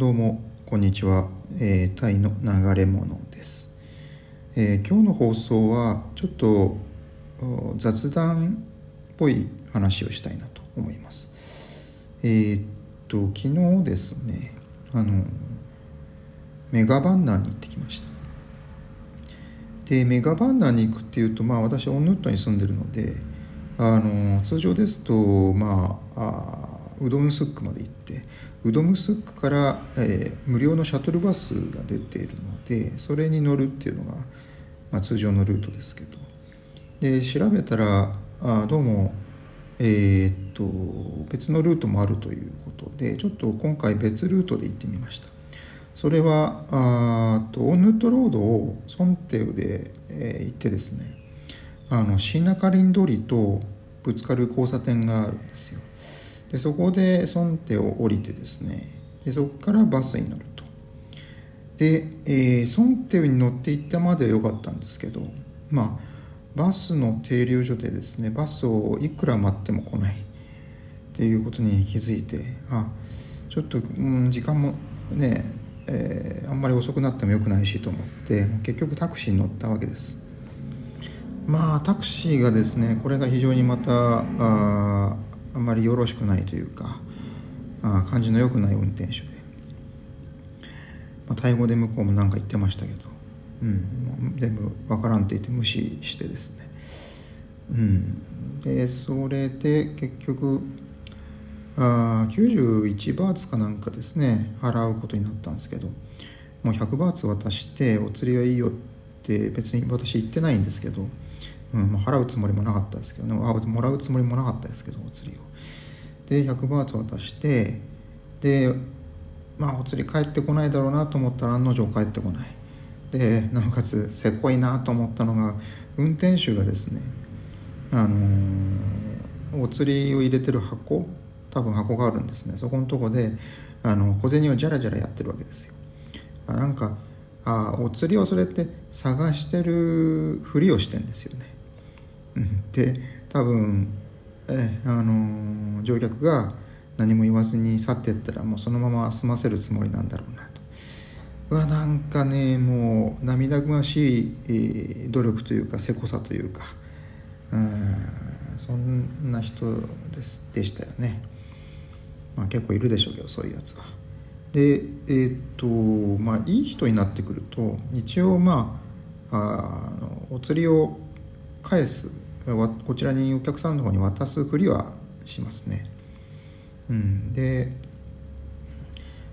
どうもこんにちは、えー、タイの流れ者です、えー今日の放送はちょっと雑談っぽい話をしたいなと思います。えーっと昨日ですねあのメガバンナーに行ってきました。でメガバンナーに行くっていうとまあ私オンヌットに住んでるのであの通常ですとまああうどんスックまで行ってうどんスックから、えー無料のシャトルバスが出ているのでそれに乗るっていうのが、まあ、通常のルートですけど。で調べたらあどうもえーっと別のルートもあるということでちょっと今回別ルートで行ってみました。それはあとオンヌットロードをソンテウで、えー行ってですねあの新中林通りとぶつかる交差点があるんですよ。でそこでソンテを降りてですねでそこからバスに乗ると。で、えーソンテに乗って行ったまでは良かったんですけどまあバスの停留所でですねバスをいくら待っても来ない。っていうことに気づいてあちょっと、うん、時間もね、えーあんまり遅くなってもよくないしと思って結局タクシーに乗ったわけです。まあタクシーがですねこれが非常にまたああんまりよろしくないというかあ感じの良くない運転手で、まあ、タイ語で向こうも何か言ってましたけど、うん、もう全部わからんって言って無視してですね。うん。でそれで結局あ91バーツかなんかですね払うことになったんですけどもう100バーツ渡してお釣りはいいよって別に私言ってないんですけど、うんまあ、払うつもりもなかったですけどねあもらうつもりもなかったですけどお釣りを。で100バーツ渡してでまあお釣り返ってこないだろうなと思ったら案の定返ってこない。でなおかつせこいなと思ったのが運転手がですねあのーお釣りを入れてる箱多分箱があるんですね。そこのとこであの小銭をジャラジャラやってるわけですよ。あなんかあお釣りをそれって探してるふりをしてんですよね。で多分えあの乗客が何も言わずに去ってったらもうそのまま済ませるつもりなんだろうなと。うわなんかねもう涙ぐましい、えー努力というかせこさというかうんそんな人ですでしたよね、まあ、結構いるでしょうけどそういうやつは。でえーっとまあいい人になってくると一応まああのお釣りを返すこちらにお客さんの方に渡すふりはしますね。うん。で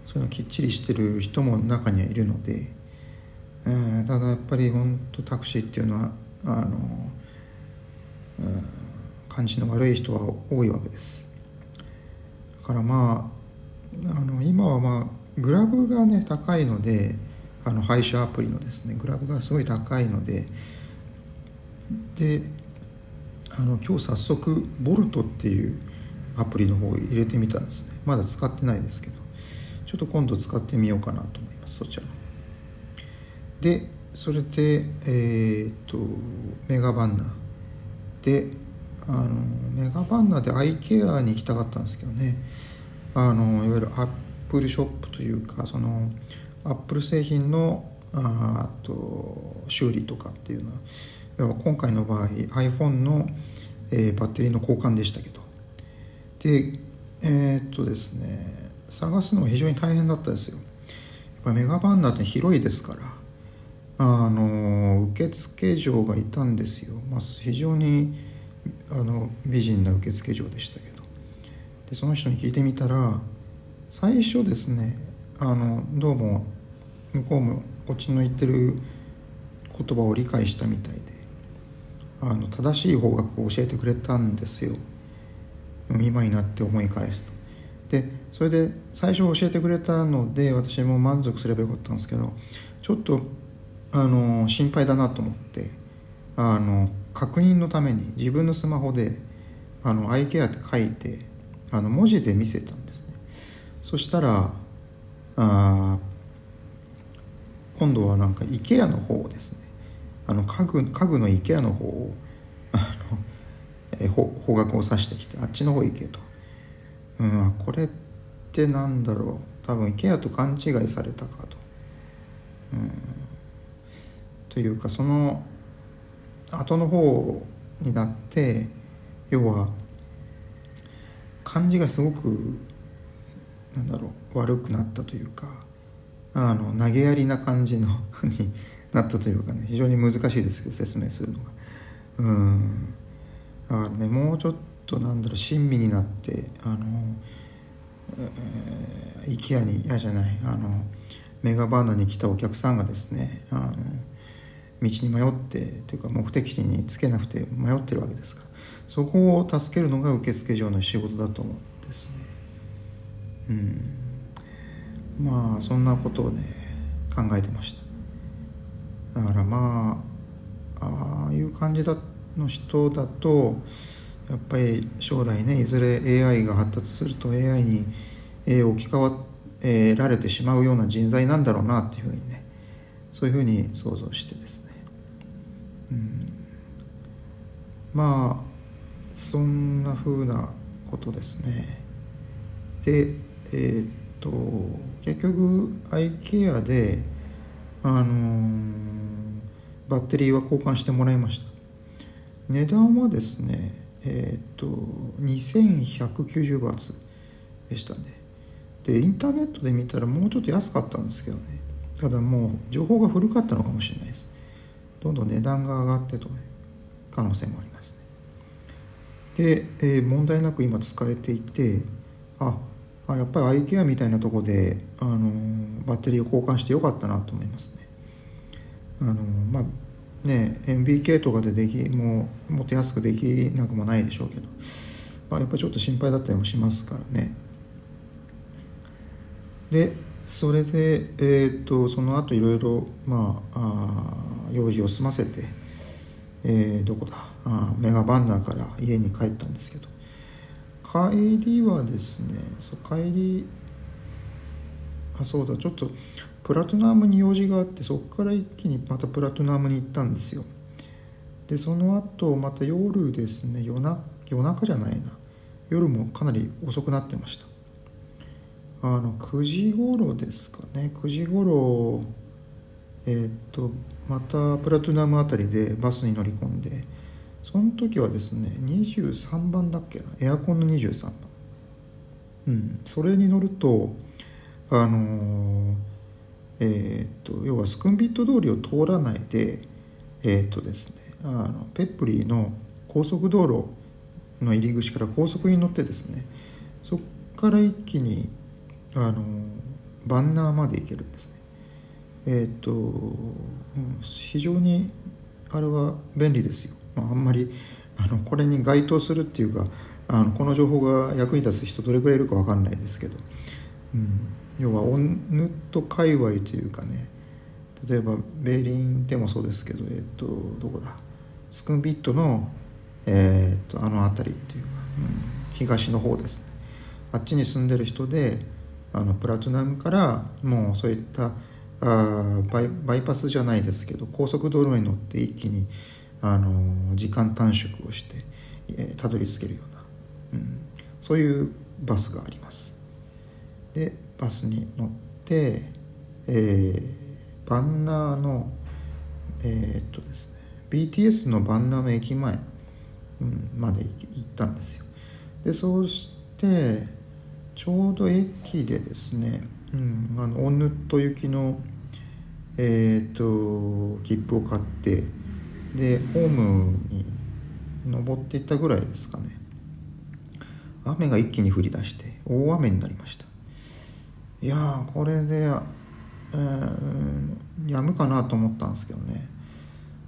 そういうのきっちりしてる人も中にはいるので、うん、ただやっぱり本当タクシーっていうのはあの、うん、感じの悪い人は多いわけです。だからまああの今はまあグラブがね高いのであの配車アプリのですねグラブがすごい高いのでであの今日早速ボルトっていうアプリの方を入れてみたんですね。まだ使ってないですけど。ちょっと今度使ってみようかなと思いますそちら。でそれでえーっとメガバンナであのメガバンナでアイケアに行きたかったんですけどね。あのいわゆるアップルショップというかそのアップル製品のあと修理とかっていうのは今回の場合 iPhone の、えーバッテリーの交換でしたけど。でえーっとですね探すのが非常に大変だったですよ。やっぱメガバンナーって広いですから。あの受付嬢がいたんですよ、まあ、非常にあの美人な受付嬢でしたけど。でその人に聞いてみたら最初ですねあのどうも向こうもこっちの言ってる言葉を理解したみたいで。あの正しい方角を教えてくれたんですよ。今になって思い返すと。でそれで最初教えてくれたので私も満足すればよかったんですけどちょっとあの心配だなと思ってあの確認のために自分のスマホで「あのアイケア」って書いてあの文字で見せたんですね。そしたらあ今度はなんか IKEA の方ですね。あの家具家具の IKEA の方をあの、え方角を指してきてあっちの方行けと、うん、これってなんだろう。多分 IKEA と勘違いされたかと。うん。というかその後の方になって要は感じがすごくなんだろう悪くなったというかあの投げやりな感じのになったというかね非常に難しいですけど説明するのが。うん。だからねもうちょっとなんだろう親身になってあの、えー、IKEA に嫌じゃないあのメガバーナに来たお客さんがですねあの道に迷ってというか目的地につけなくて迷ってるわけですか。らそこを助けるのが受付嬢の仕事だと思うんですね。うん。まあそんなことをね考えてました。だからまあああいう感じだの人だとやっぱり将来ねいずれ AI が発達すると AI に、えー、置き換わえられてしまうような人材なんだろうなっていうふうにねそういうふうに想像してですね、うん、まあそんなふうなことですね。でえー、っと結局 IKEA であのー、バッテリーは交換してもらいました。値段はですねえー、っと2190バーツでしたねで。インターネットで見たらもうちょっと安かったんですけどね。ただもう情報が古かったのかもしれないです。どんどん値段が上がってと可能性もありますね。で、えー、問題なく今使えていてああやっぱり IKEA みたいなとこで、あの、バッテリーを交換してよかったなと思いますね。あの、まあね MBK とかでできもうもっと安くできなくもないでしょうけど、まあ、やっぱりちょっと心配だったりもしますからね。でそれで、えーと、その後いろいろまああ用事を済ませて、えー、どこだあメガバンナーから家に帰ったんですけど。帰りはですねそう帰りあそうだちょっとプラトナムに用事があってそこから一気にまたプラトナムに行ったんですよ。でその後また夜ですね夜な夜中じゃないな。夜もかなり遅くなってました。あの9時頃ですかね。9時頃えー、っとまたプラトナム辺りでバスに乗り込んでその時はですね23番だっけなエアコンの23番。うんそれに乗るとあのー、えー、っと要はスクンビット通りを通らないでえー、っとですねあのペップリーの高速道路の入り口から高速に乗ってですねそこから一気にあのバンナーまで行けるんですね。えっ、と、うん、非常にあれは便利ですよ、まあ、あんまりあのこれに該当するっていうかあのこの情報が役に立つ人どれくらいいるか分かんないですけど、うん、要はオンヌット界隈というかね例えばベーリンでもそうですけどえっ、とどこだ？スクンビットの、えー、とあの辺りっていうか、うん、東の方ですね。あっちに住んでる人であのプラトナムからもうそういったあバイバイパスじゃないですけど高速道路に乗って一気にあの時間短縮をして、たどり着けるような、うん、そういうバスがあります。でバスに乗って、えー、バンナーのえー、っとですね BTS のバンナーの駅前、うん、まで行ったんですよ。でそうしてちょうど駅でですね、うん、あのオンヌット行きのえっ、と切符を買ってでホームに登っていったぐらいですかね。雨が一気に降り出して大雨になりました。いやこれで、えー、やむかなと思ったんですけどね。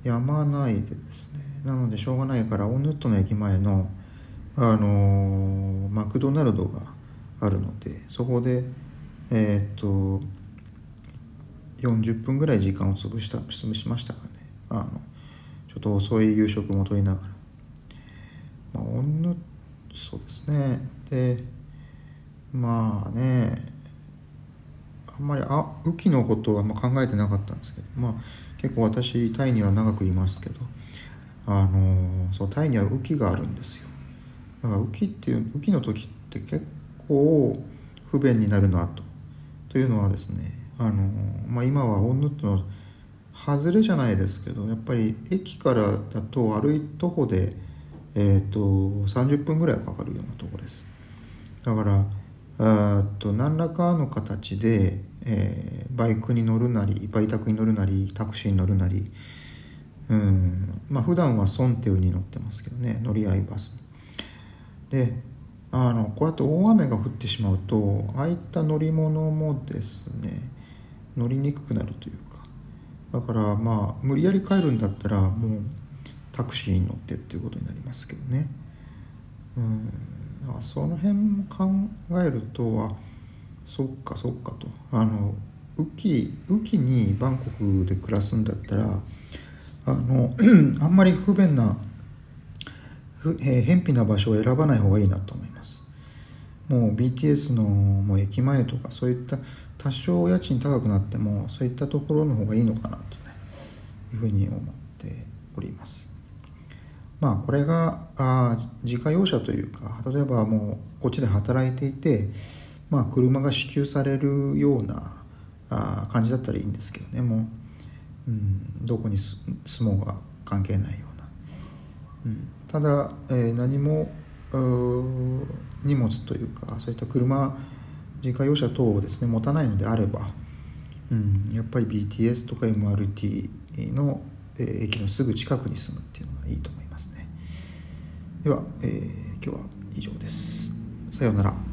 やまないでですね。なのでしょうがないからオンヌットの駅前のあのー、マクドナルドがあるのでそこでえー、っと40分ぐらい時間を潰した潰しましたかね。あのょっと遅い夕食もとりながら。まあおんぬそうですね。でまあねあんまりあ雨季のことはあま考えてなかったんですけど。まあ結構私タイには長くいますけど。あのそうタイには雨季があるんですよ。だから雨季っていう雨季の時って結構不便になるなと。というのはですねあの、まあ、今はオンヌットの外れじゃないですけどやっぱり駅からだと歩い徒歩で、えーと、30分ぐらいかかるようなとこです。だからあと何らかの形で、えー、バイクに乗るなりバイタクに乗るなりタクシーに乗るなりうんまあ普段はソンテウに乗ってますけどね乗り合いバス。であのこうやって大雨が降ってしまうとああいった乗り物もですね乗りにくくなるというかだからまあ無理やり帰るんだったらもうタクシーに乗ってっていうことになりますけどね。うん。その辺も考えるとあそっかそっかと。あの雨季雨季にバンコクで暮らすんだったらあの あんまり不便なえー、偏僻な場所を選ばない方がいいなと思います。もう BTS のもう駅前とかそういった多少家賃高くなってもそういったところの方がいいのかなとねいうふうに思っております。まあこれがあ自家用車というか例えばもうこっちで働いていてまあ車が支給されるようなあ感じだったらいいんですけどねもう、うん、どこに住もうが関係ないような、うん、ただ、えー、何も荷物というかそういった車自家用車等をですね持たないのであれば、うん、やっぱり BTS とか MRT の、えー、駅のすぐ近くに住むっていうのがいいと思いますね。では、えー、今日は以上です。さようなら。